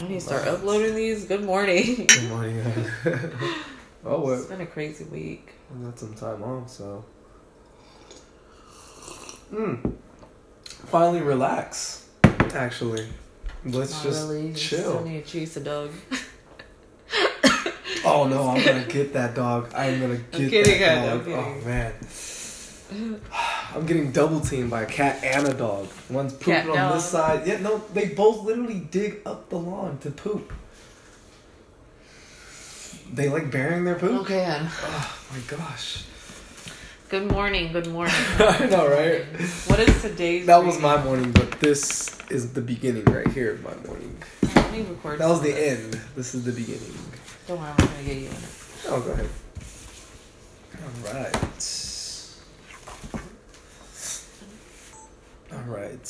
I need to start uploading these. Good morning. Good morning. oh, It's been a crazy week. I got some time off, so. Mm. Finally, relax. Actually, let's Not just really. chill. I need to chase a dog. Oh no, I'm gonna get that dog. I'm gonna get kidding, that dog. I'm Oh man. I'm getting double teamed by a cat and a dog. One's pooping Cat, on this side. Yeah, no, they both literally dig up the lawn to poop. They like burying their poop. Okay. Oh my gosh. Good morning. Good morning. I know, right? What is today's? That was my morning, but this is the beginning right here of my morning. Let me record. That was the this. end. This is the beginning. Don't worry, I'm gonna get you in it. Oh, go ahead. All right. All right.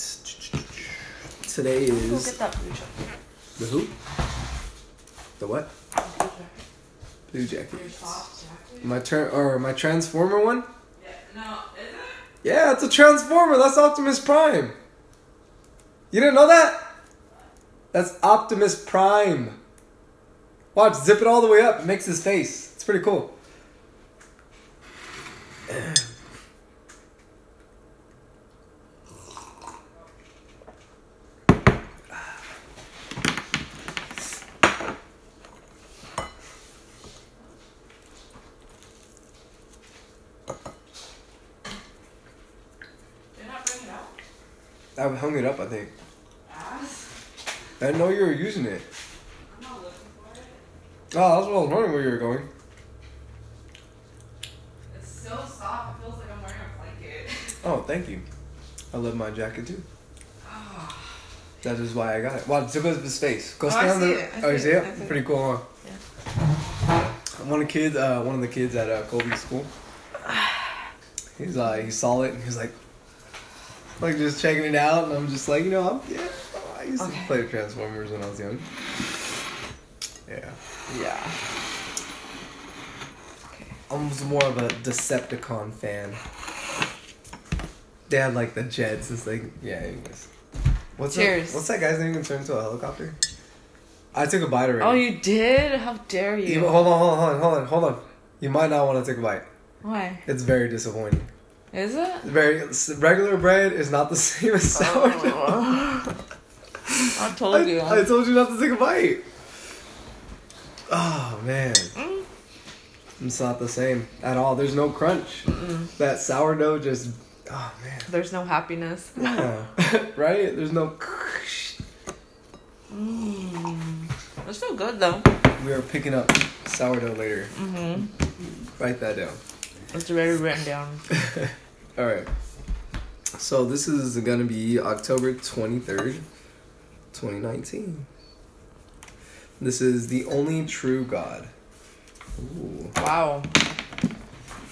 Today Go is get that blue jacket. the who? The what? Blue jacket. My turn or my transformer one? Yeah. No, is it? Yeah, it's a transformer. That's Optimus Prime. You didn't know that? That's Optimus Prime. Watch, zip it all the way up. It makes his face. It's pretty cool. I hung it up, I think. I didn't know you were using it. I'm not looking for it. Oh, that's what I was wondering where you were going. It's so soft. It feels like I'm wearing a blanket. Oh, thank you. I love my jacket too. Oh. That is why I got it. Wow, zip up his face. Go Oh, stand I on see the. it. I oh, you see it. it? Pretty cool, huh? One of the kids, uh, one of the kids at uh, Colby's school. He's uh, he saw it and he was like, like just checking it out, and I'm just like, you know, I'm yeah. I used Okay. to play Transformers when I was young. Yeah. Yeah. I was more of a Decepticon fan. They had like the jets. It's like yeah. Anyways, what's that- Cheers. what's that guy's name gonna turn into a helicopter? I took a bite already. Oh, you did? How dare you? Even- hold on, hold on, hold on, hold on, hold on. You might not want to take a bite. Why? It's very disappointing. Is it? Very regular bread is not the same as sourdough. Oh. I told you. I, I told you not to take a bite. Oh man, Mm. it's not the same at all. There's no crunch. Mm-mm. That sourdough just. Oh man. There's no happiness. Yeah. right? There's no. Mm. It's still good though. We are picking up sourdough later. Mm-hmm. Write that down. It's already written down. All right. So this is gonna be October twenty third, twenty nineteen. This is the only true God. Ooh. Wow.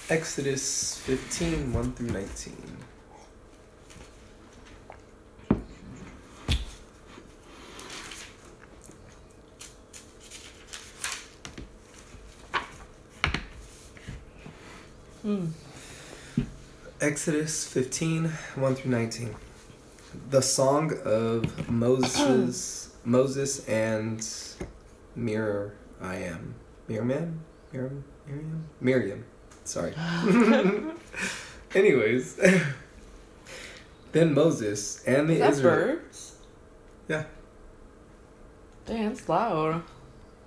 Exodus 15, 1 through 19. Mm. Exodus 15, 1 through 19. The song of Moses Moses and Mir I am. Miriam? Miriam? Miriam? Miriam. Sorry. Anyways. then Moses and the Is that Israel birds? Yeah. It's loud.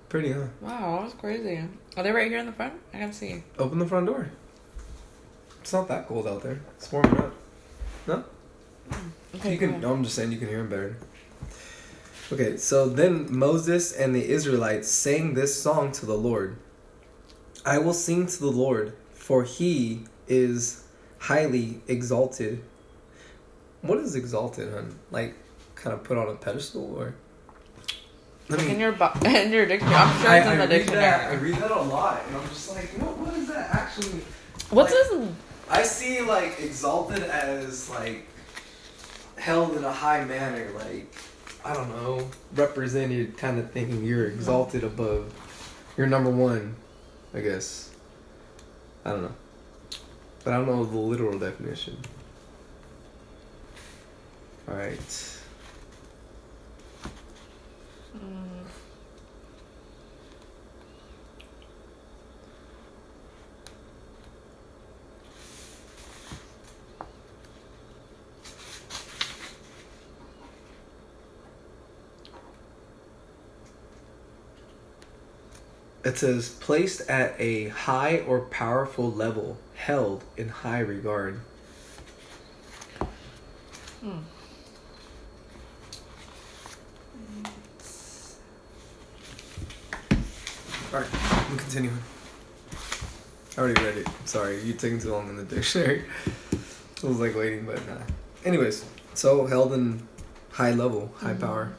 Pretty, huh? Wow, that's crazy. Are they right here in the front? I can see. Open the front door. It's not that cold out there. It's warming up. No? Mm. Okay, you can. No, I'm just saying you can hear him better. Okay, so then Moses and the Israelites sang this song to the Lord. I will sing to the Lord, for he is highly exalted. What is exalted, hun? Like, kind of put on a pedestal, or? In your bo- in your dictionary. I'm sure I, it's in I the dictionary. that. I read that a lot, and I'm just like, what? What is that actually? What's like- this? I see like exalted as like held in a high manner, like I don't know, represented kind of thing. You're exalted above. You're number one, I guess. I don't know, but I don't know the literal definition. All it says placed at a high or powerful level, held in high regard. Hmm. Alright, I'm continuing. I already read it. Sorry, you taking too long in the dictionary. I was like waiting, but nah. Anyways, so held in high level, high Mhm. power.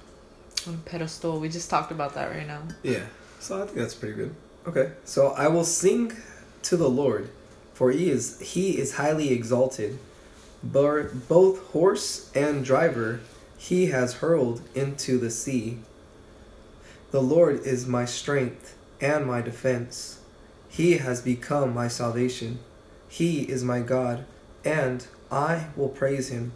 On pedestal. We just talked about that right now. Yeah, so I think that's pretty good. Okay, so I will sing to the Lord, for he is he is highly exalted. Both horse and driver he has hurled into the sea. The Lord is my strength and my defense. He has become my salvation. He is my God, and I will praise him,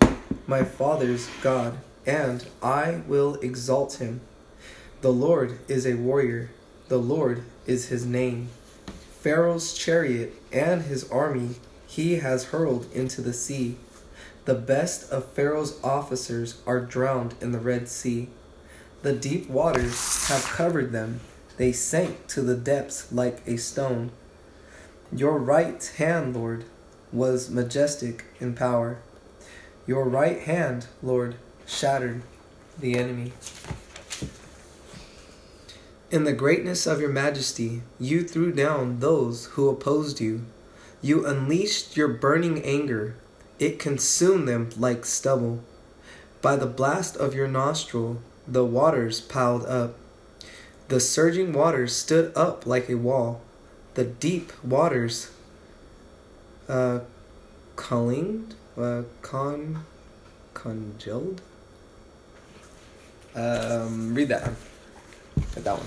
my father's God, and I will exalt him. The Lord is a warrior. The Lord is his name. Pharaoh's chariot and his army he has hurled into the sea. The best of Pharaoh's officers are drowned in the Red Sea. The deep waters have covered them. They sank to the depths like a stone. Your right hand, Lord, was majestic in power. Your right hand, Lord, shattered the enemy. In the greatness of your majesty, you threw down those who opposed you. You unleashed your burning anger, it consumed them like stubble. By the blast of your nostril, the waters piled up. The surging waters stood up like a wall. The deep waters uh, collinged, uh, con, congealed. Um, read that. Read that one.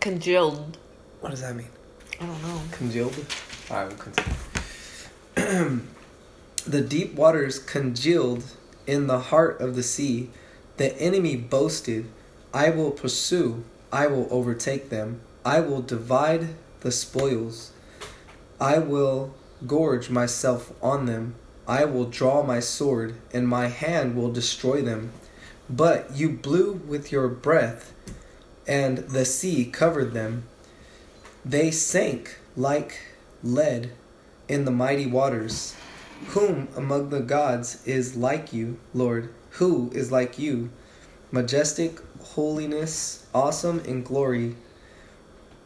Congealed. What does that mean? I don't know. Congealed? Alright, we'll continue. the deep waters congealed in the heart of the sea. The enemy boasted, I will pursue, I will overtake them, I will divide the spoils, I will gorge myself on them, I will draw my sword, and my hand will destroy them. But you blew with your breath, and the sea covered them. They sank like lead in the mighty waters. Whom among the gods is like you, Lord? Who is like you? Majestic holiness, awesome in glory,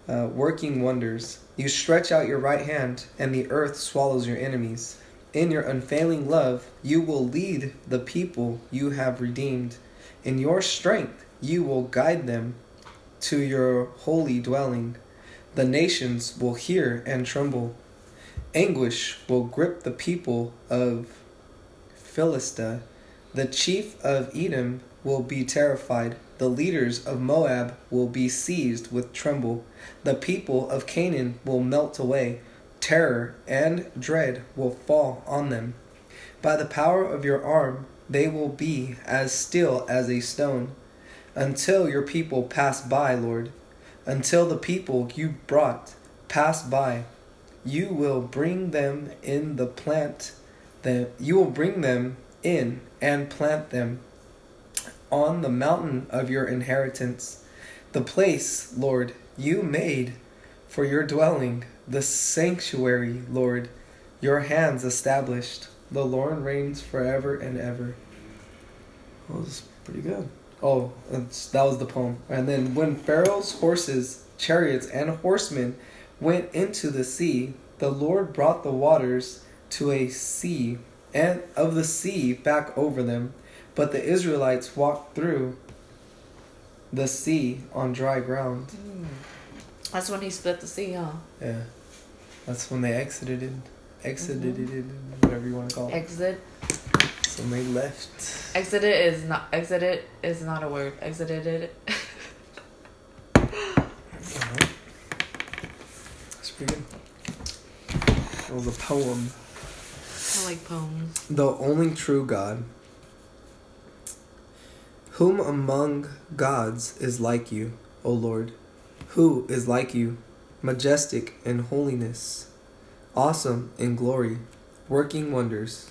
uh, working wonders. You stretch out your right hand, and the earth swallows your enemies. In your unfailing love, you will lead the people you have redeemed. In your strength, you will guide them to your holy dwelling. The nations will hear and tremble. Anguish will grip the people of Philistia. The chief of Edom will be terrified. The leaders of Moab will be seized with tremble. The people of Canaan will melt away. Terror and dread will fall on them. By the power of your arm, they will be as still as a stone. Until your people pass by, Lord, until the people you brought pass by, you will bring them in the plant that you will bring them in and plant them on the mountain of your inheritance, the place, Lord, you made for your dwelling, the sanctuary, Lord, your hands established. The Lord reigns forever and ever. Oh, that was pretty good. Oh, that's, that was the poem. And then when Pharaoh's horses, chariots, and horsemen went into the sea, the Lord brought the waters to a sea, and of the sea back over them. But the Israelites walked through the sea on dry ground. Mm. That's when he split the sea, huh? Yeah, that's when they exited it, exited it, whatever you want to call it. Exit. So they left. Exited is not. Exited is not a word. Exited it. That's pretty good. It was a poem. I like poems. The only true God. Whom among gods is like you, O Lord? Who is like you, majestic in holiness, awesome in glory, working wonders?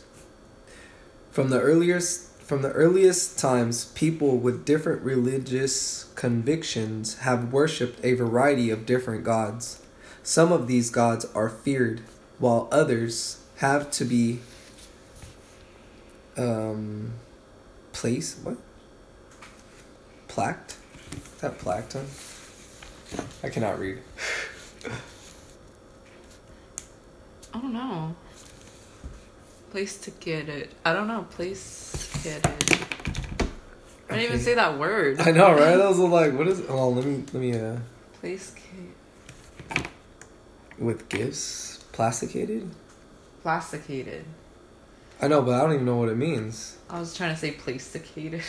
From the earliest From the earliest times, people with different religious convictions have worshipped a variety of different gods. Some of these gods are feared, while others have to be um, placed. What? Plaqued? Is that plaqued on? I cannot read. I don't know. Place to get it. I don't know. Place get it. I didn't even say that word. I know, right? I was like, what is? It? Oh, let me let me uh. Place get With gifts, plasticated. plasticated. I know, but I don't even know what it means. I was trying to say plasticated.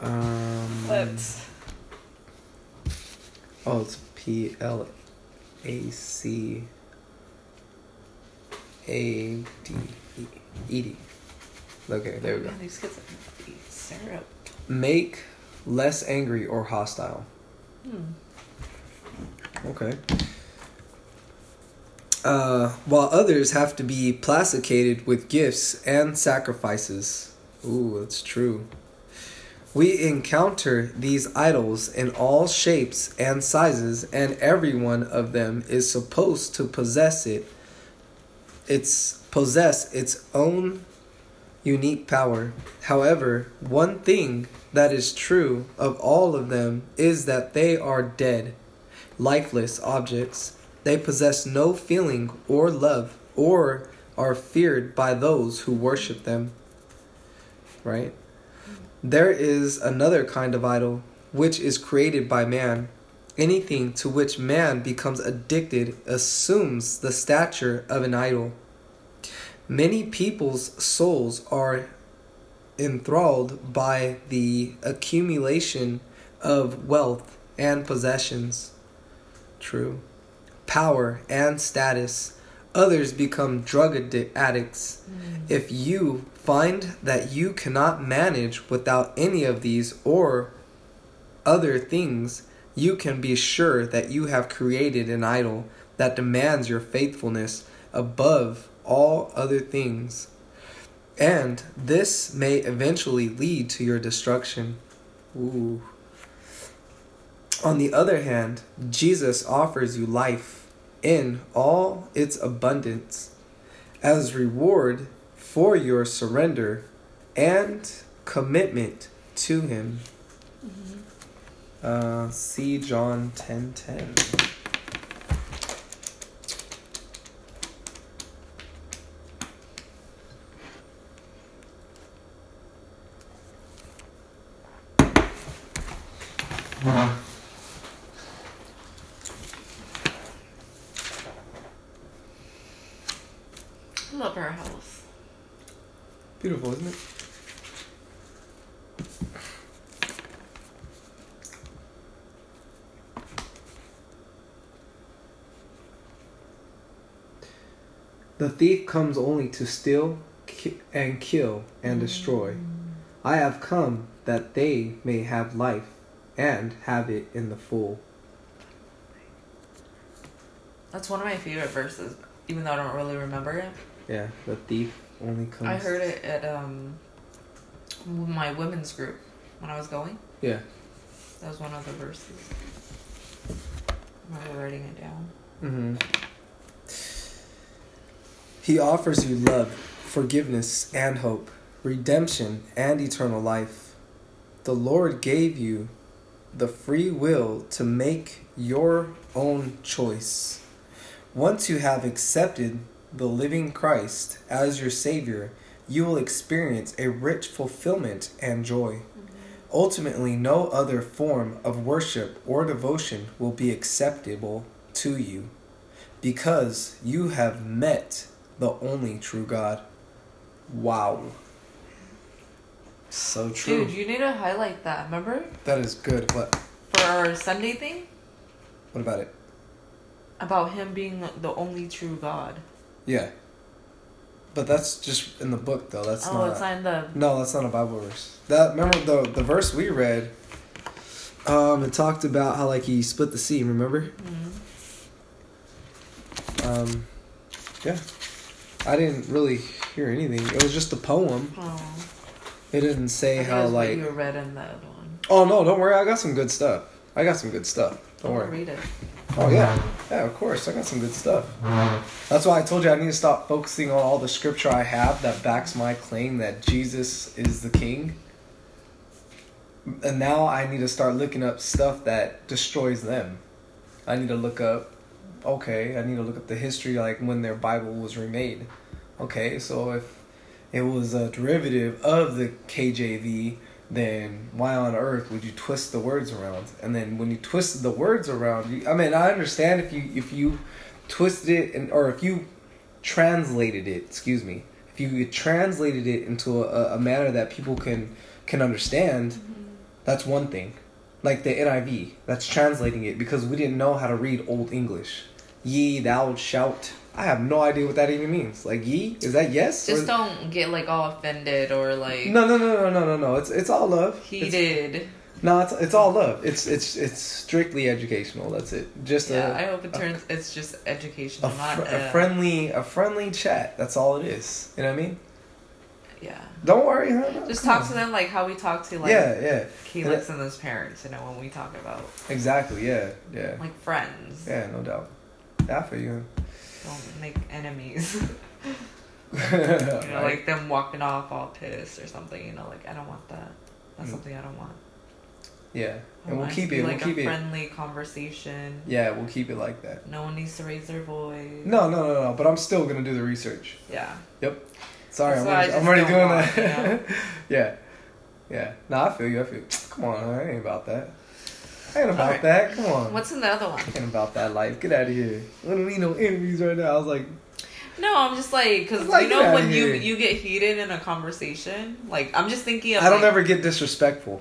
Um. but Oh, it's P L A C A D E E D. Okay, there we go. Man, these kids are syrup. Make less angry or hostile. Hmm. Okay. Uh, while others have to be plasticated with gifts and sacrifices. Ooh, that's true. We encounter these idols in all shapes and sizes, and every one of them is supposed to possess it. It's possess its own unique power. However, one thing that is true of all of them is that they are dead, lifeless objects. They possess no feeling or love or are feared by those who worship them. Right? There is another kind of idol which is created by man. Anything to which man becomes addicted assumes the stature of an idol. Many people's souls are enthralled by the accumulation of wealth and possessions. True. Power and status. Others become drug addi- addicts. Mm. If you find that you cannot manage without any of these or other things, you can be sure that you have created an idol that demands your faithfulness above all other things. And this may eventually lead to your destruction. Ooh. On the other hand, Jesus offers you life in all its abundance as reward for your surrender and commitment to Him. Uh, see John ten ten. I love our house. Beautiful, isn't it? The thief comes only to steal ki- and kill and destroy. I have come that they may have life and have it in the full. That's one of my favorite verses, even though I don't really remember it. Yeah, the thief only comes. I heard it at um my women's group when I was going. Yeah. That was one of the verses. I remember writing it down. hmm He offers you love, forgiveness, and hope, redemption, and eternal life. The Lord gave you the free will to make your own choice. Once you have accepted the living Christ as your Savior, you will experience a rich fulfillment and joy. Ultimately, no other form of worship or devotion will be acceptable to you because you have met the only true God. Wow. So true. Dude, you need to highlight that. Remember that is good. but. for our Sunday thing What about it? about him being the only true God. Yeah. But that's just in the book, though. That's oh, not. it's not in the. No, that's not a Bible verse. That remember the the verse we read. Um, it talked about how like he split the sea. Remember? Mm. Um, yeah. I didn't really hear anything. It was just a poem. Oh. It didn't say how like. you read in the other one. Oh no, don't worry. I got some good stuff. I got some good stuff. Don't I'll worry. read it. Oh yeah, yeah. Of course, I got some good stuff. That's why I told you I need to stop focusing on all the scripture I have that backs my claim that Jesus is the King. And now I need to start looking up stuff that destroys them. I need to look up. Okay, I need to look up the history, like when their Bible was remade. Okay, so if it was a derivative of the KJV, then why on earth would you twist the words around? And then when you twisted the words around, you, I mean, I understand if you if you twisted it and or if you translated it, excuse me, if you translated it into a, a manner that people can can understand, mm-hmm. that's one thing. Like the NIV, that's translating it because we didn't know how to read Old English. Ye, thou, shout. I have no idea what that even means. Like ye, is that yes? Just Or- don't get like all offended or like no, no, no, no, no, no, no. It's it's all love. It's- heated. no, it's it's all love. It's it's it's strictly educational. That's it. Just Yeah, a I hope it turns. it's just educational, a, not fr- a friendly a friendly chat. That's all it is. You know what I mean? Yeah, Don't worry, huh? Just come talk on. to them like how we talk to like yeah, yeah, Felix and his parents. You know, when we talk about exactly. Yeah, yeah, like friends. yeah. No doubt. That for you. Don't make enemies. you know, like them walking off all pissed or something. You know, like I don't want that. That's Mm. something I don't want. yeah, I and we'll keep it. like we'll keep a it. friendly conversation. Yeah, we'll keep it like that. No one needs to raise their voice. No, no, no, no. But I'm still gonna do the research. Yeah. Sorry, That's I'm already, I'm already doing want, that. yeah, yeah. No, I feel you. I feel. You. Come on, I ain't about that. I ain't about Alright. that. Come on. What's in the other one? I ain't about that life. Get out of here. I don't need no enemies right now. I was like, No, I'm just like because like, you know when you you get heated in a conversation. Like I'm just thinking of. I don't like, ever get disrespectful.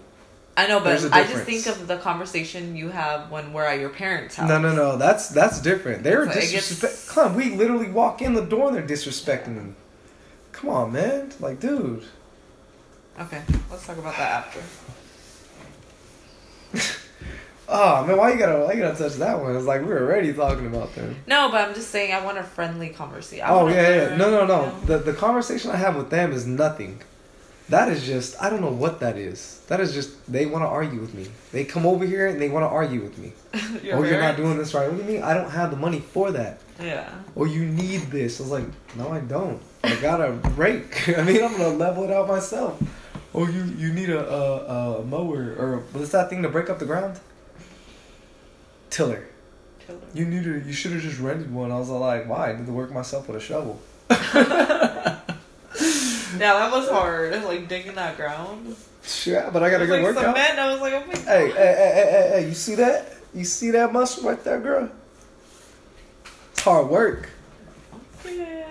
I know, but I just think of the conversation you have when we're at your parents' house. No, no, no. That's that's different. They're So gets- disrespect. Come we literally walk in the door and they're disrespecting them. Come on, man. Like, dude. Okay, let's talk about that after. Oh man, why you gotta why you gotta touch that one? It's like we are already talking about them. No, but I'm just saying I want a friendly conversation. I Oh yeah, yeah. learn, No, no, you no. know? The the conversation I have with them is nothing. That is just I don't know what that is. That is just they want to argue with me. They come over here and they want to argue with me. Oh, you're not doing this right. What do you mean? I don't have the money for that. Yeah. Oh, you need this. I was like, no, I don't. I got a rake. I mean, I'm gonna level it out myself. Oh, you you need a a, a mower or what's that thing to break up the ground? Tiller. Tiller. You need to. You should have just rented one. I was like, why? I did the work myself with a shovel. Yeah, that was hard. Like digging that ground. Yeah, but I got a good like workout. cement. I was like, oh my god. Hey, hey, hey, hey, hey, hey, you see that? You see that muscle right there, girl? It's hard work. Yeah.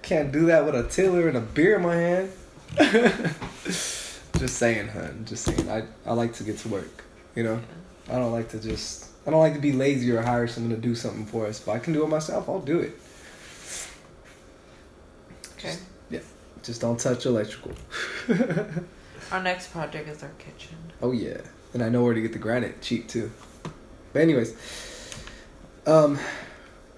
Can't do that with a tiller and a beer in my hand. just saying, hun. Just saying. I, I like to get to work. You know? I don't like to just. I don't like to be lazy or hire someone to do something for us. If I can do it myself, I'll do it. Okay. Yeah. Just don't touch electrical. Our next project is our kitchen. Oh yeah, and I know where to get the granite cheap too. But anyways, um,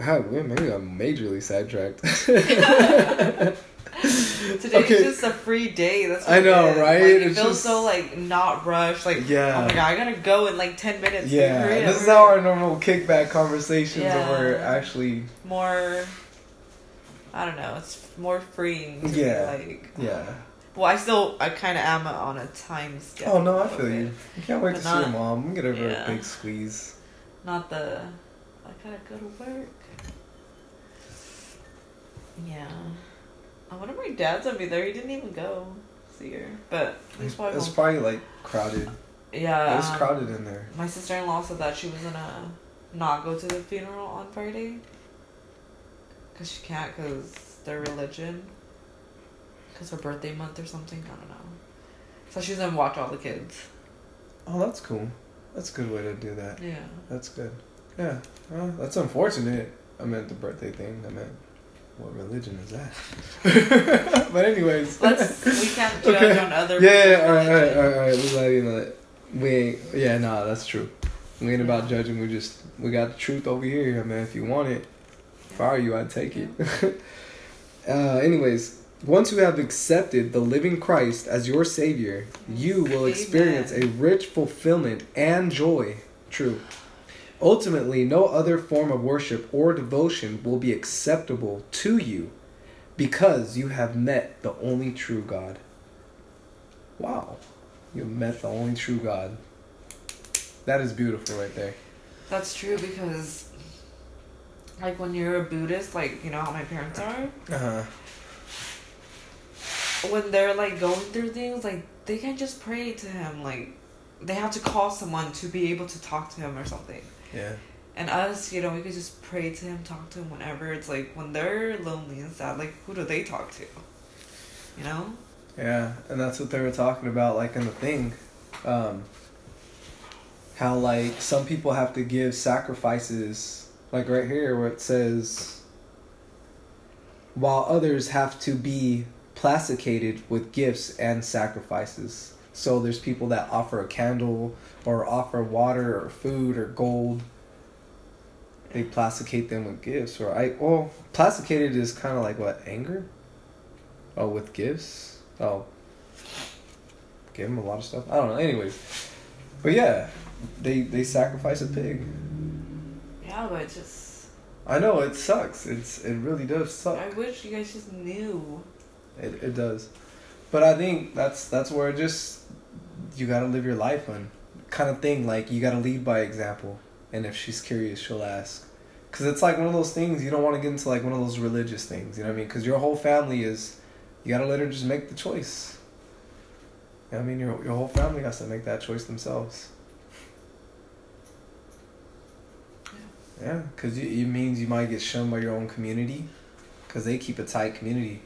how man, maybe I'm majorly sidetracked. Today's Okay. just a free day. That's I know, it right? Like, it feels just- so like not rushed. Like oh Yeah. oh my god, I gotta go in like ten minutes. yeah, Hurry this is how our normal kickback conversations Yeah. are actually. more. I don't know. It's more freeing. To Yeah. Be like Yeah. well, I still I kind of am on a time schedule. Oh no, I feel you. I can't wait But to see your mom. I'm gonna give her yeah. a big squeeze. Not the. I gotta go to work. Yeah. I wonder if my dad's gonna be there. He didn't even go see her, but he's probably. It's home. probably like crowded. yeah. It's um, crowded in there. My sister in law said that she was gonna not go to the funeral on Friday. Cause she can't, cause their religion. Cause her birthday month or something. I don't know. So she's gonna watch all the kids. Oh, that's cool. That's a good way to do that. Yeah. That's good. Yeah. Well, that's unfortunate. I meant the birthday thing. I meant what religion is that? but anyways. Let's. We can't judge Okay. on other. yeah, yeah, people's all right, all right, all right, all right. We'll let you know that. We ain't, yeah, nah, that's true. We ain't about judging. We just, we got the truth over here. I mean, if you want it, if I were you, I'd take it. uh, anyways, Once you have accepted the living Christ as your Savior, you will experience a rich fulfillment and joy. True. Ultimately, no other form of worship or devotion will be acceptable to you because you have met the only true God. Wow. You have met the only true God. That is beautiful right there. That's true because, like, when you're a Buddhist, like, you know how my parents are? Uh-huh. When they're, like, going through things, like, they can't just pray to him. Like, they have to call someone to be able to talk to him or something. Yeah. And us, you know, we could just pray to him, talk to him whenever. It's like, when they're lonely and sad, like, who do they talk to? You know? Yeah, and that's what they were talking about, like in the thing. Um, how like some people have to give sacrifices, like right here where it says, while others have to be plasticated with gifts and sacrifices. So there's people that offer a candle or offer water or food or gold. They plasticate them with gifts, or I well, plasticated is kind of like what anger. Oh, with gifts. Oh, gave them a lot of stuff. I don't know. Anyways, but yeah, they they sacrifice a pig. Yeah, but just. I know it sucks. It's it really does suck. I wish you guys just knew. It it does, but I think that's that's where it just you gotta live your life on kind of thing. Like you gotta lead by example, and if she's curious, she'll ask. Cause it's like one of those things you don't want to get into like one of those religious things. You know what I mean? Cause your whole family is, you gotta let her just make the choice. You know I mean? Your your whole family has to make that choice themselves. Yeah, because it means you might get shunned by your own community, because they keep a tight community.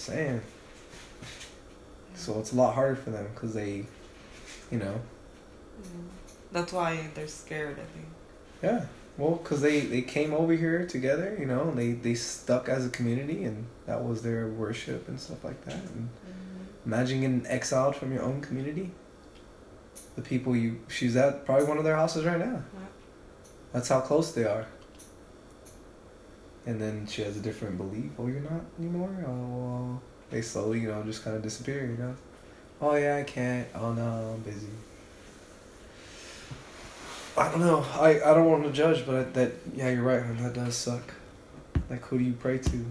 Saying. So it's a lot harder for them because they, you know, Mm. That's why they're scared, I think. yeah. Well, because they they came over here together, you know, and they they stuck as a community, and that was their worship and stuff like that. And imagine getting exiled from your own community. The people you she's at probably one of their houses right now. That's how close they are. And then she has a different belief. Oh, you're not anymore. Oh, well, they slowly, you know, just kind of disappear. You know. Oh yeah, I can't. Oh no, I'm busy. I don't know. I, I don't want to judge, but I, that yeah, you're right. That does suck. Like, who do you pray to?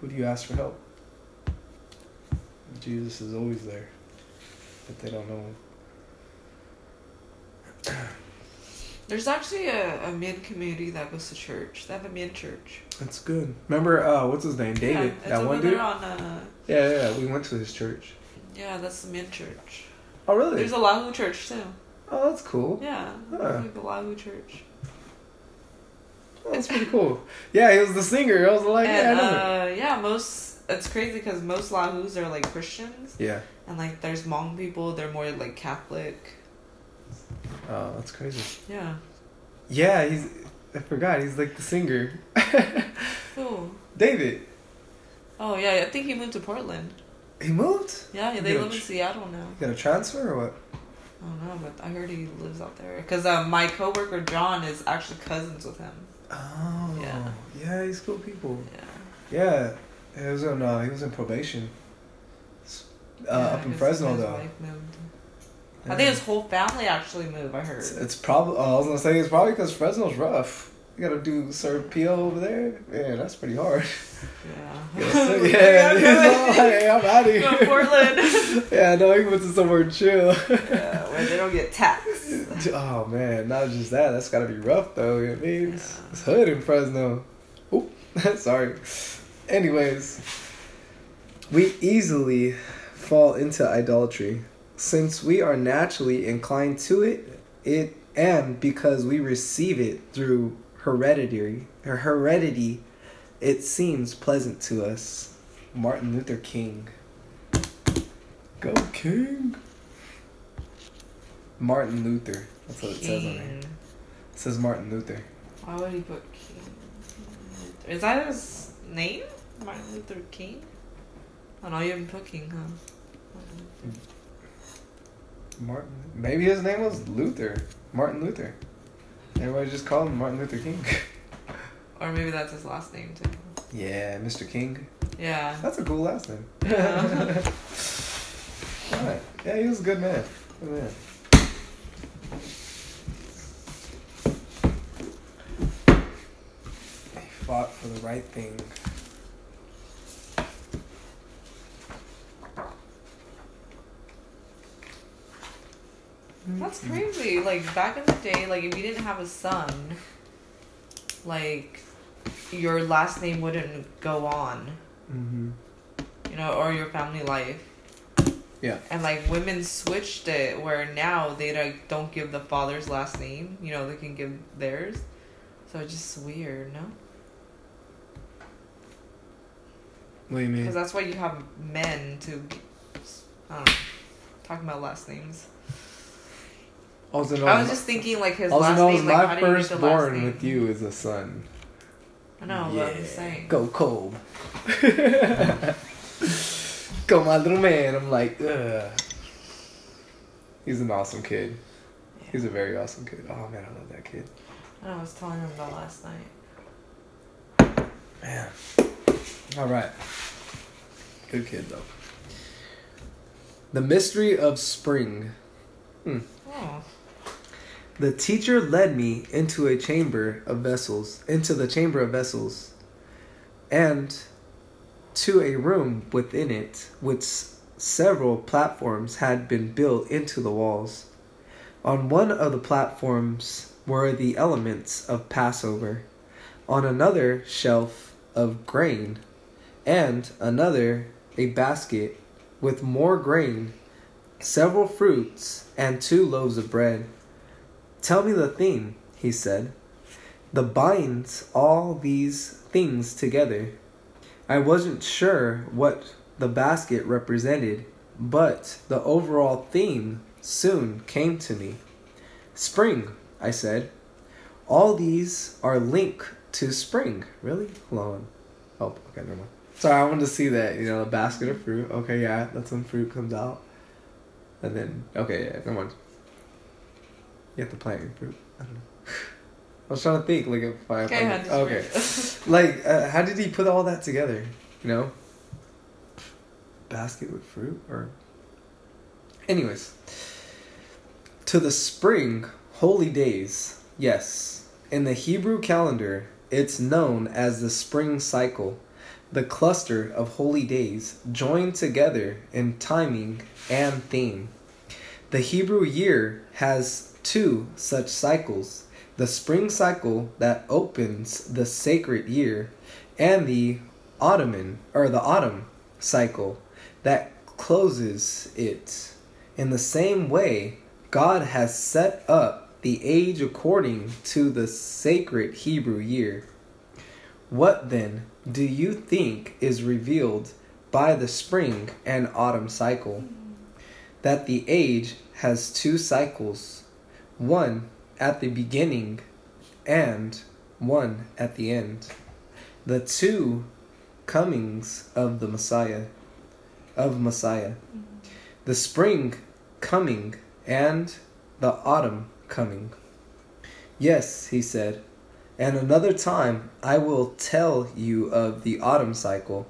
Who do you ask for help? Jesus is always there, but they don't know. There's actually a, a men community that goes to church. They have a men church. That's good. Remember, uh, what's his name? David. Yeah, that one dude. on. Uh, Yeah, yeah, we went to his church. yeah, that's the men church. Oh, really? There's a Lahu church too. oh, that's cool. Yeah, Huh. like the Lahu church. Oh, that's pretty cool. Yeah, he was the singer. I was like, yeah, I and know uh, yeah, most it's crazy because most Lahus are like Christians, Yeah. and like there's Hmong people. They're more like Catholic. Oh, that's crazy. Yeah. Yeah, he's. I forgot. He's like the singer. Oh. David. Oh yeah, I think he moved to Portland. He moved. Yeah, they live in Seattle now. He got a transfer or what? I don't know, but I heard he lives out there. Cause uh, my coworker John is actually cousins with him. Oh. Yeah. Yeah, he's cool people. Yeah. Yeah, he was in. Uh, he was in probation. Uh, Yeah, up in Fresno though. I think his whole family actually moved. I heard. It's, it's probably. Uh, I was gonna say it's probably because Fresno's rough. You gotta do serve PO over there. Man, that's pretty hard. yeah. yeah, like, hey, I'm out of here. Go. Portland. yeah, no, he went to somewhere chill. yeah, where they don't get taxed. oh man, not just that. That's gotta be rough though. You know what I mean, it's, Yeah. it's hood in Fresno. Oop, sorry. Anyways, we easily fall into idolatry since we are naturally inclined to it. It and because we receive it through hereditary or heredity, it seems pleasant to us. Martin Luther King. Go King. Martin Luther. That's what it says on there. It says Martin Luther. Why would he put King? Is that his name? Martin Luther King? Oh no, you haven't put King, huh? Martin Maybe his name was Luther. Martin Luther. Everybody just called him Martin Luther King. Or maybe that's his last name too. Yeah, Mr. King. Yeah. That's a cool last name. Yeah. Yeah, he was a good man. Good man. He fought for the right thing. That's crazy. Like back in the day, like if you didn't have a son, like your last name wouldn't go on, Mm-hmm. you know, or your family life. Yeah. And like women switched it where now they like don't give the father's last name. You know, they can give theirs. So it's just weird, no? What do you mean? Because that's why you have men to, I don't know, talking about last names. Also I was just thinking like his also last known as name. Like, my how do you get the last firstborn name? with you is a son. I know, but I'm saying. Go Cole. Go my little man. I'm like, ugh. He's an awesome kid. Yeah. He's a very awesome kid. Oh man, I love that kid. I know, I was telling him about last night. Man. All right. Good kid though. The mystery of spring. Hmm. Oh, The teacher led me into a chamber of vessels, into the chamber of vessels, and to a room within it, which several platforms had been built into the walls. On one of the platforms were the elements of Passover, on another shelf of grain, and another a basket with more grain, several fruits, and two loaves of bread. Tell me the theme, he said. The binds all these things together. I wasn't sure what the basket represented, but the overall theme soon came to me. Spring, I said. All these are linked to spring. Really? Hold on. Oh, okay, never mind. Sorry, I wanted to see that. You know, a basket of fruit. Okay, yeah, that's when fruit comes out. And then, okay, yeah, never mind. You have to plant your fruit. I don't know. I was trying to think, like, if I. okay, I okay. like, uh, how did he put all that together? You know? Basket with fruit? Or. Anyways. To the spring holy days. Yes. In the Hebrew calendar, it's known as the spring cycle. The cluster of holy days joined together in timing and theme. The Hebrew year has two such cycles the spring cycle that opens the sacred year, and the autumn or the autumn cycle that closes it. In the same way, God has set up the age according to the sacred Hebrew year. What then do you think is revealed by the spring and autumn cycle? That the age has two cycles, one at the beginning and one at the end. The two comings of the Messiah, of Messiah. The spring coming and the autumn coming. Yes, he said, and another time I will tell you of the autumn cycle.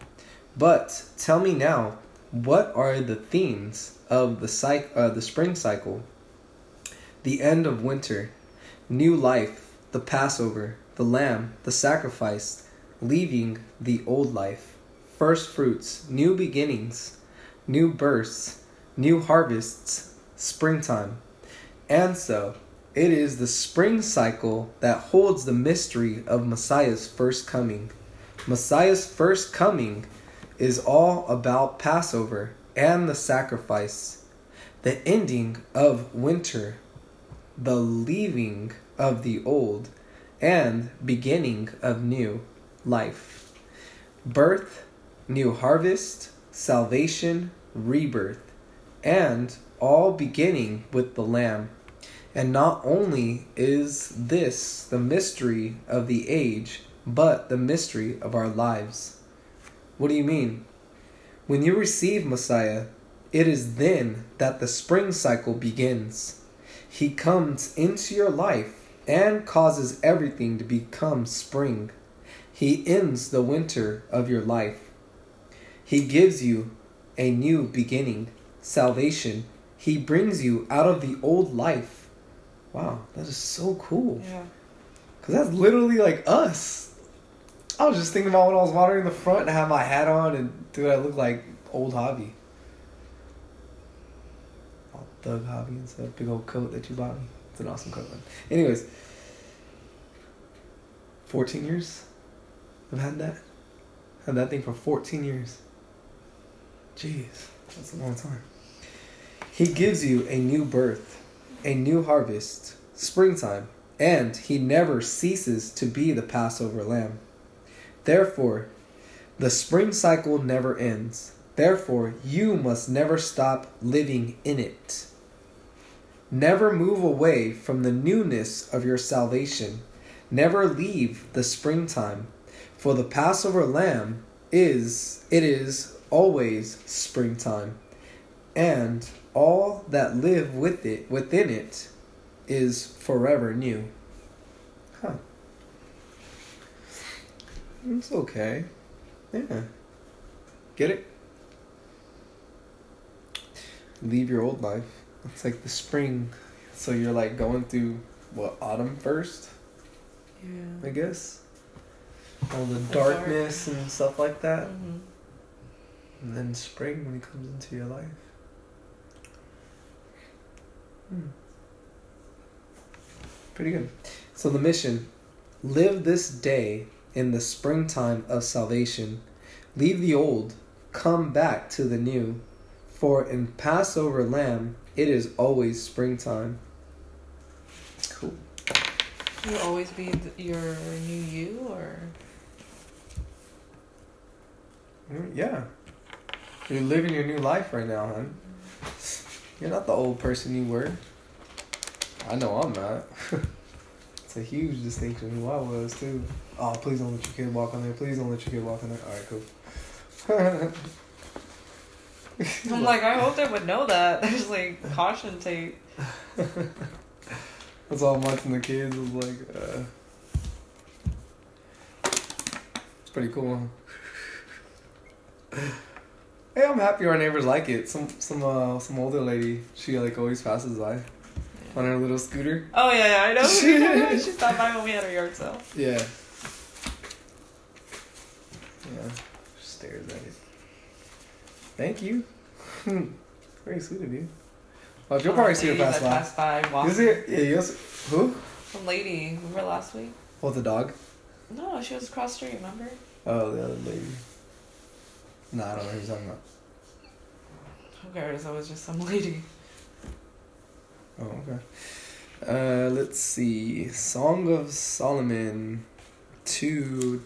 But tell me now, what are the themes of the cyc- uh, the spring cycle? The end of winter, new life, the Passover, the lamb, the sacrifice, leaving the old life, first fruits, new beginnings, new births, new harvests, springtime. And so, it is the spring cycle that holds the mystery of Messiah's first coming. Messiah's first coming is all about Passover and the sacrifice, the ending of winter, the leaving of the old, and beginning of new life. Birth, new harvest, salvation, rebirth, and all beginning with the Lamb. And not only is this the mystery of the age, but the mystery of our lives. What do you mean? When you receive Messiah, it is then that the spring cycle begins. He comes into your life and causes everything to become spring. He ends the winter of your life. He gives you a new beginning, salvation. He brings you out of the old life. Wow, that is so cool. Yeah. Cause that's literally like us. I was just thinking about when I was watering the front and I had my hat on and dude, I look like old hobby. Thug hobby and stuff. Big old coat that you bought me. It's an awesome coat. Anyways, fourteen years. I've had that. Had that thing for fourteen years. Jeez, that's a long time. He gives you a new birth, a new harvest, springtime and he never ceases to be the Passover lamb. Therefore, the spring cycle never ends. Therefore, you must never stop living in it. Never move away from the newness of your salvation. Never leave the springtime, for the Passover lamb is it is always springtime, and all that live with it within it is forever new. Huh. It's okay. Yeah. Get it? Leave your old life. It's like the spring. So you're like going through what autumn first, Yeah. I guess. All the The darkness and stuff like that. Mhm. And then spring when he comes into your life. Hmm. Pretty good. So the mission live this day in the springtime of salvation. Leave the old, come back to the new. For in Passover lamb, it is always springtime. Cool. You always be th- your new you, or Mm, Yeah. You're living your new life right now, hon. You're not the old person you were. I know I'm not. it's a huge distinction who I was too. Oh, please don't let your kid walk on there. Please don't let your kid walk on there. All right, cool. I'm like, I hope they would know that. There's like caution tape. That's all I'm watching the kids was like, uh, it's pretty cool. Hey, I'm happy our neighbors like it. Some some uh some older lady, she like always passes by on her little scooter. Oh yeah, yeah, I know. she stopped by when we had our yard sale. Yeah. Yeah. She stares at it. Thank you. Very sweet of you. Well, you'll probably see her pass by. Passed by walking. see her? Yeah, you'll see. Who? Some lady. Remember last week? Oh, the dog. No, she was across the street. Remember? Oh, the other lady. Nah, I don't know who you're talking about. Who cares? It was just some lady. Oh, okay. Uh, let's see. Song of Solomon 2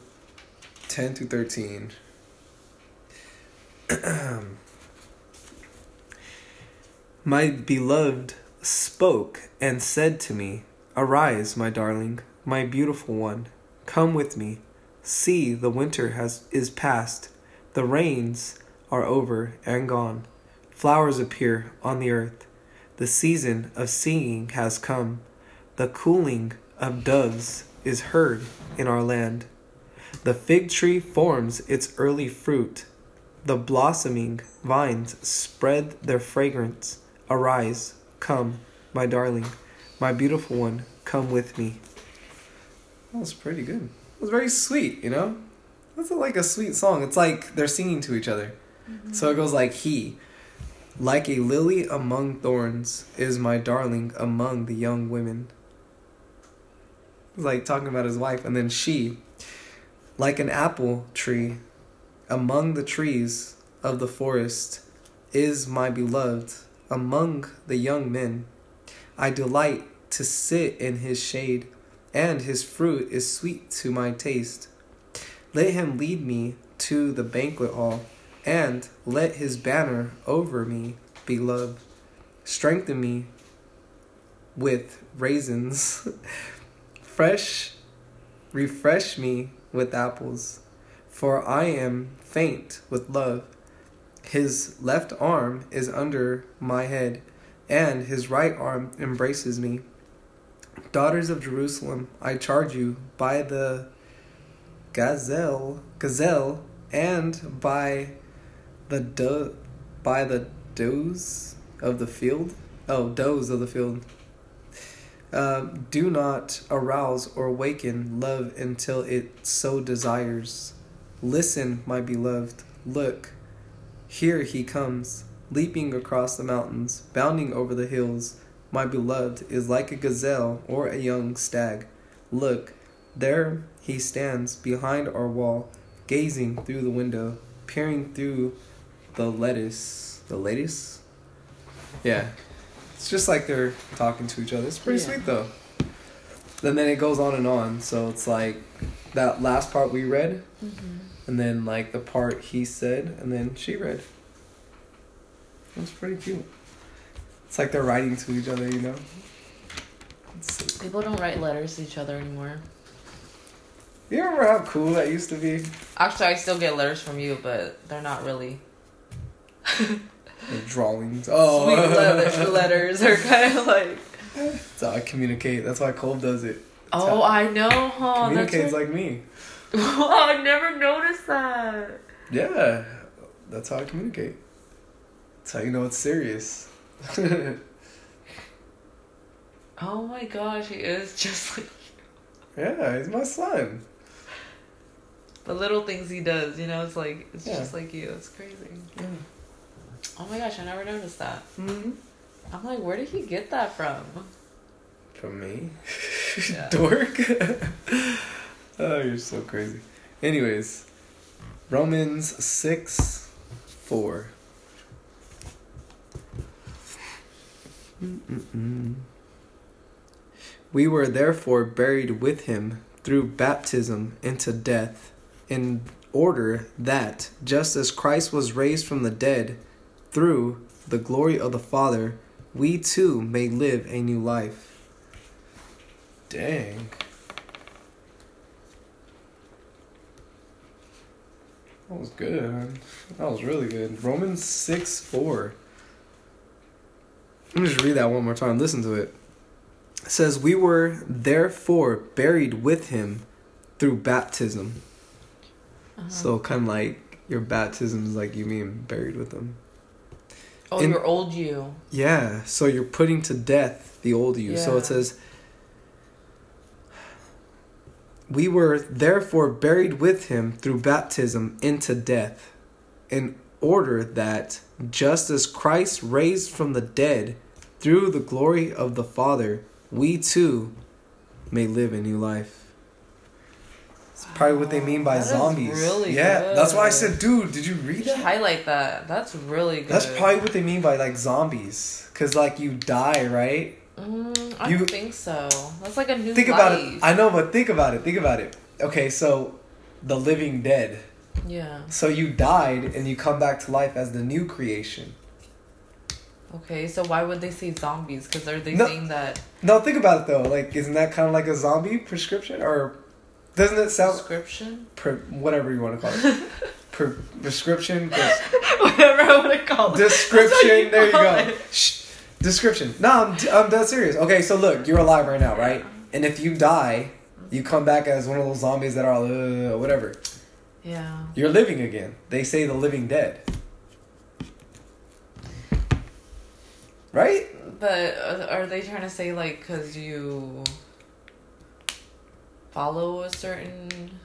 10 to 13. my beloved spoke and said to me, Arise, my darling, my beautiful one, come with me. See, the winter has is past, the rains are over and gone. Flowers appear on the earth. The season of singing has come. The cooling of doves is heard in our land. The fig tree forms its early fruit. The blossoming vines spread their fragrance. Arise, come, my darling, my beautiful one, come with me. That was pretty good. It was very sweet, you know? That's like a sweet song. It's like they're singing to each other. Mm-hmm. So it goes like he. Like a lily among thorns is my darling among the young women. It's like talking about his wife. And then she, like an apple tree among the trees of the forest, is my beloved among the young men. I delight to sit in his shade, and his fruit is sweet to my taste. Let him lead me to the banquet hall and let his banner over me be love. Strengthen me with raisins. Fresh, refresh me with apples, for I am faint with love. His left arm is under my head, and his right arm embraces me. Daughters of Jerusalem, I charge you by the gazelle, gazelle, and by the do, by the does of the field. Oh, does of the field. Um, do not arouse or waken love until it so desires. Listen, my beloved. Look, here he comes, leaping across the mountains, bounding over the hills. My beloved is like a gazelle or a young stag. Look, there he stands behind our wall, gazing through the window, peering through the lettuce. The lettuce? Yeah. It's just like they're talking to each other. It's pretty Yeah. sweet though. And then it goes on and on. So it's like that last part we read, Mm-hmm. And then like the part he said, and then she read. It was pretty cute. It's like they're writing to each other, you know? People don't write letters to each other anymore. you remember how cool that used to be? Actually, I still get letters from you, but they're not really The drawings. Oh, sweet letter- letters. They're kind of like. That's how I communicate. That's why Cole does it. That's Oh, I know, huh? Communicates like me. oh, I never noticed that. Yeah, that's how I communicate. That's how you know it's serious. Oh my gosh, he is just like yeah, he's my son. the little things he does. You know, it's like it's Yeah. just like you. It's crazy. Yeah. Oh my gosh, I never noticed that. Mm-hmm. I'm like, where did he get that from? From me, Yeah. dork. Oh, you're so crazy. Anyways, Romans six, four. Mm-mm-mm. We were therefore buried with him through baptism into death, in order that, just as Christ was raised from the dead through the glory of the Father, we too may live a new life. Dang. That was good. man. That was really good. Romans 6 4. Let me just read that one more time. Listen to it. It says, We were therefore buried with him through baptism. Uh-huh. So, kind of like your baptism is like you mean buried with him. oh, in- your old you. Yeah, so you're putting to death the old you. So it says, We were therefore buried with him through baptism into death, in order that, just as Christ raised from the dead through the glory of the Father, we too may live a new life. That's probably what they mean by That zombies. really yeah, that's why I said, dude, did you read You that? highlight that. That's really good. That's probably what they mean by like zombies. Cause like you die, right? Mm, I You- don't think so. That's like a new Think life. about it. I know, but think about it. Think about it. Okay, so the living dead. yeah. So you died and you come back to life as the new creation. Okay, so why would they say zombies? Because are they No. saying that No, think about it though. Like, isn't that kind of like a zombie prescription, or doesn't it sound prescription? pre- whatever you want to call it? Pre- prescription, pres- Whatever I want to call it. description. There you go. Shh. Description. No, I'm, I'm dead serious. Okay, so look, you're alive right now, right? And if you die, you come back as one of those zombies that are uh, whatever. Yeah. You're living again. They say the living dead. Right? But uh, are they trying to say like because you follow a certain?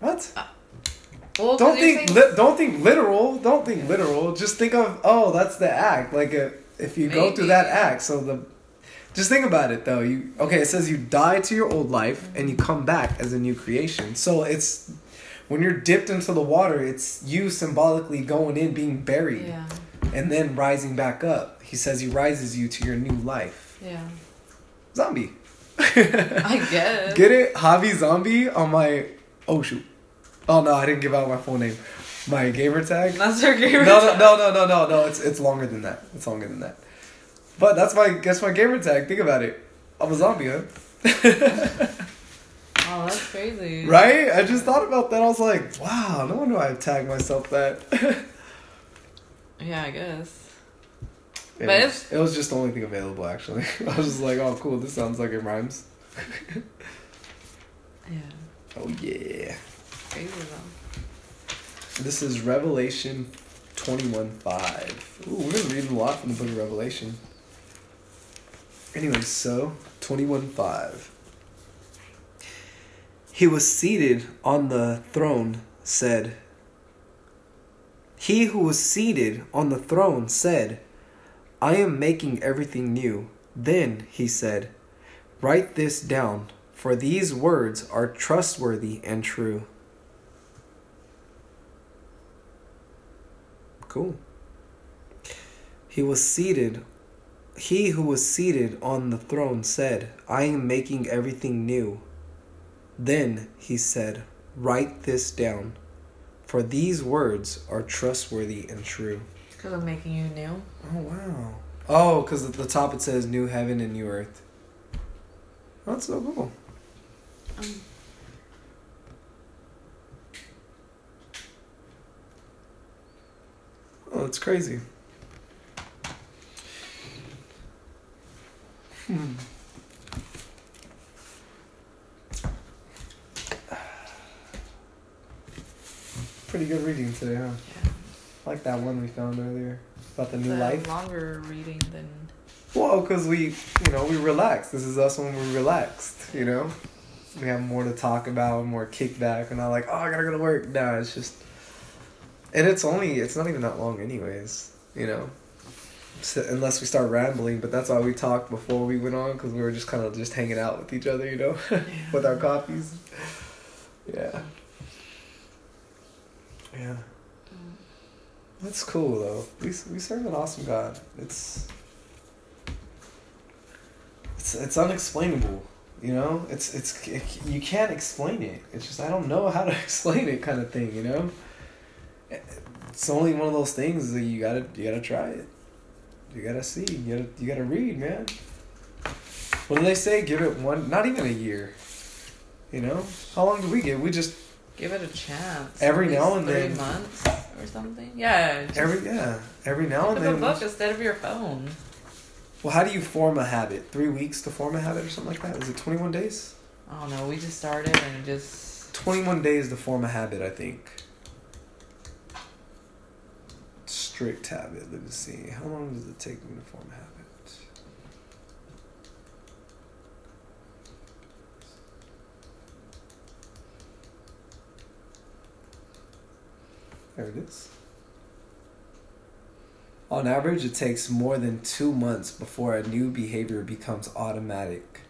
What? Well, Don't think li- don't think literal. Don't think literal. Just think of oh, that's the act. Like uh if you go through that act, so the just think about it though. You okay? It says you die to your old life and you come back as a new creation. So it's when you're dipped into the water, it's you symbolically going in, being buried, Yeah. and then rising back up. He says he rises you to your new life. Yeah. Zombie. I guess. Get it? Javi Zombie on my. Oh shoot. Oh no, I didn't give out my full name. My gamer tag. That's your No, gamer. no, tag. no, no, no, no, no. It's it's longer than that. It's longer than that. But that's my that's my gamer tag. Think about it. I'm a zombie, huh? Oh, that's crazy. right? I just thought about that. I was like, wow. No wonder I tagged myself that. Yeah, I guess. it, But was, it was just the only thing available. Actually, I was just like, oh, cool. This sounds like it rhymes. Yeah. Oh yeah. Crazy though. This is Revelation 21 5. Ooh, we're gonna read a lot from the book of Revelation. Anyway, so 21 5. He was seated on the throne, said, He who was seated on the throne said, I am making everything new. Then he said, Write this down, for these words are trustworthy and true. Cool. He was seated. He who was seated on the throne said, I am making everything new. Then he said, Write this down, for these words are trustworthy and true. Because I'm making you new. Oh, wow. Oh, because at the top it says New Heaven and New Earth. That's so cool. Um, It's crazy. Hmm. Pretty good reading today, huh? yeah. Like that one we found earlier about the new life. longer reading than. Well, because we, you know, we relax. This is us when we're relaxed. You know, we have more to talk about, more kickback. We're not like, oh, I gotta go to work. No, it's just, and it's only, it's not even that long, anyways. You know, so, unless we start rambling. But that's why we talked before we went on because we were just kind of just hanging out with each other. You know, with our coffees. Yeah. Yeah. That's cool though. We we serve an awesome God. It's it's it's unexplainable. You know, it's it's it, you can't explain it. It's just I don't know how to explain it, kind of thing. You know, it's only one of those things that you gotta you gotta try it. You gotta see. You gotta you gotta read, man. What do they say? Give it one, not even a year. You know, how long do we give? We just Give it a chance. Every now and three then. months or something. Yeah. Every yeah every now and up a then. book instead of your phone. Well, how do you form a habit? Three weeks to form a habit or something like that? Is it 21 days? I don't know. We just started and just. 21 days to form a habit, I think. Strict habit. Let me see. How long does it take me to form a habit? There it is. On average, it takes more than two months before a new behavior becomes automatic.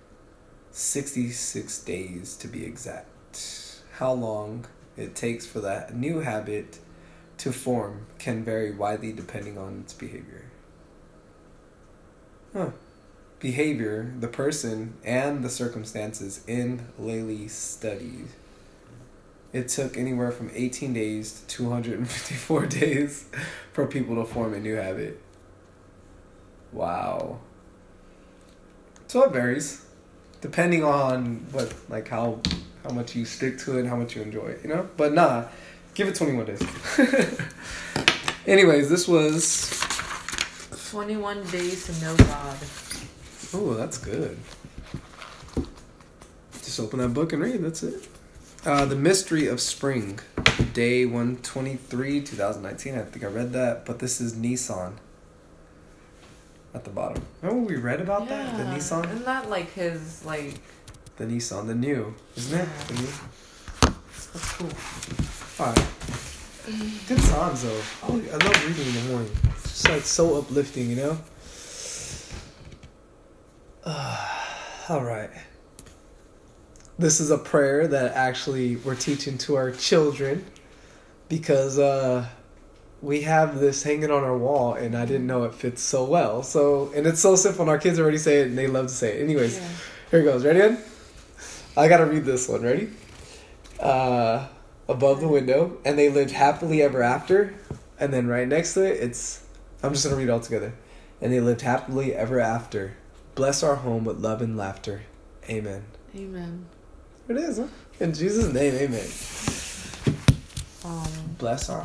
66 days to be exact. How long it takes for that new habit to form can vary widely depending on its behavior. Huh. Behavior, the person, and the circumstances in Lally's study. It took anywhere from 18 days to 254 days for people to form a new habit. Wow. So it varies depending on what like how how much you stick to it and how much you enjoy it, you know? But nah, give it 21 days. Anyways, this was 21 days to know God. Oh, that's good. Just open that book and read, that's it. Uh, the Mystery of Spring, day 123, 2019. I think I read that, but this is Nissan at the bottom. Remember we read about that? The Nissan? Isn't that like his, like. The Nissan, the new, isn't it? Yeah. The new. That's cool. Alright. Good times though. I love reading in the morning. It's just like so uplifting, you know? Alright. This is a prayer that actually we're teaching to our children because uh we have this hanging on our wall and I didn't know it fits so well. So and it's so simple and our kids already say it and they love to say it. Anyways, Yeah. here it goes. Ready, Ed? I gotta read this one. Ready? Uh, above the window, and they lived happily ever after. And then right next to it, it's. I'm just gonna read it all together. And they lived happily ever after. Bless our home with love and laughter. Amen. Amen. There it is, huh? In Jesus' name, amen. Um, Bless our